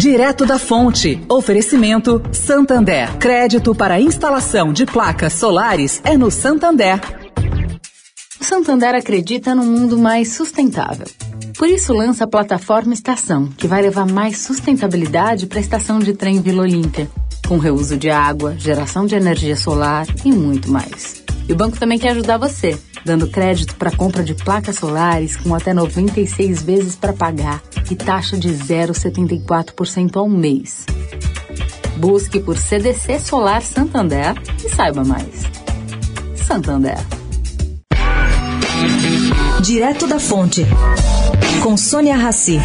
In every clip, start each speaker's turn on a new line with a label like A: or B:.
A: Direto da Fonte. Oferecimento Santander. Crédito para instalação de placas solares é no Santander.
B: O Santander acredita num mundo mais sustentável. Por isso lança a plataforma Estação, que vai levar mais sustentabilidade para a estação de trem Vila Olímpia, com reuso de água, geração de energia solar e muito mais. E o banco também quer ajudar você, dando crédito para compra de placas solares com até 96 vezes para pagar e taxa de 0,74% ao mês. Busque por CDC Solar Santander e saiba mais. Santander.
A: Direto da Fonte. Com Sônia Rassi.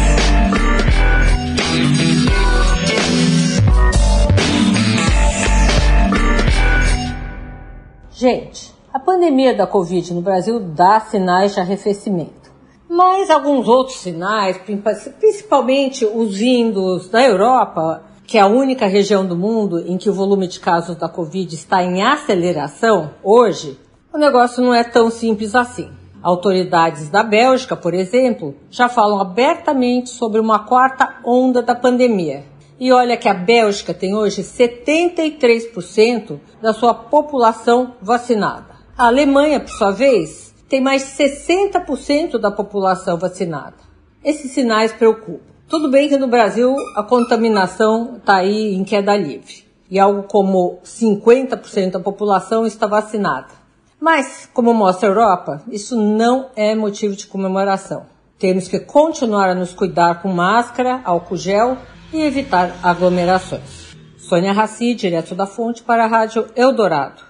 C: Gente, a pandemia da Covid no Brasil dá sinais de arrefecimento. Mas alguns outros sinais, principalmente os vindos da Europa, que é a única região do mundo em que o volume de casos da Covid está em aceleração hoje, o negócio não é tão simples assim. Autoridades da Bélgica, por exemplo, já falam abertamente sobre uma quarta onda da pandemia. E olha que a Bélgica tem hoje 73% da sua população vacinada. A Alemanha, por sua vez, tem mais de 60% da população vacinada. Esses sinais preocupam. Tudo bem que no Brasil a contaminação está aí em queda livre e algo como 50% da população está vacinada. Mas, como mostra a Europa, isso não é motivo de comemoração. Temos que continuar a nos cuidar com máscara, álcool gel e evitar aglomerações. Sônia Raci, direto da fonte para a Rádio Eldorado.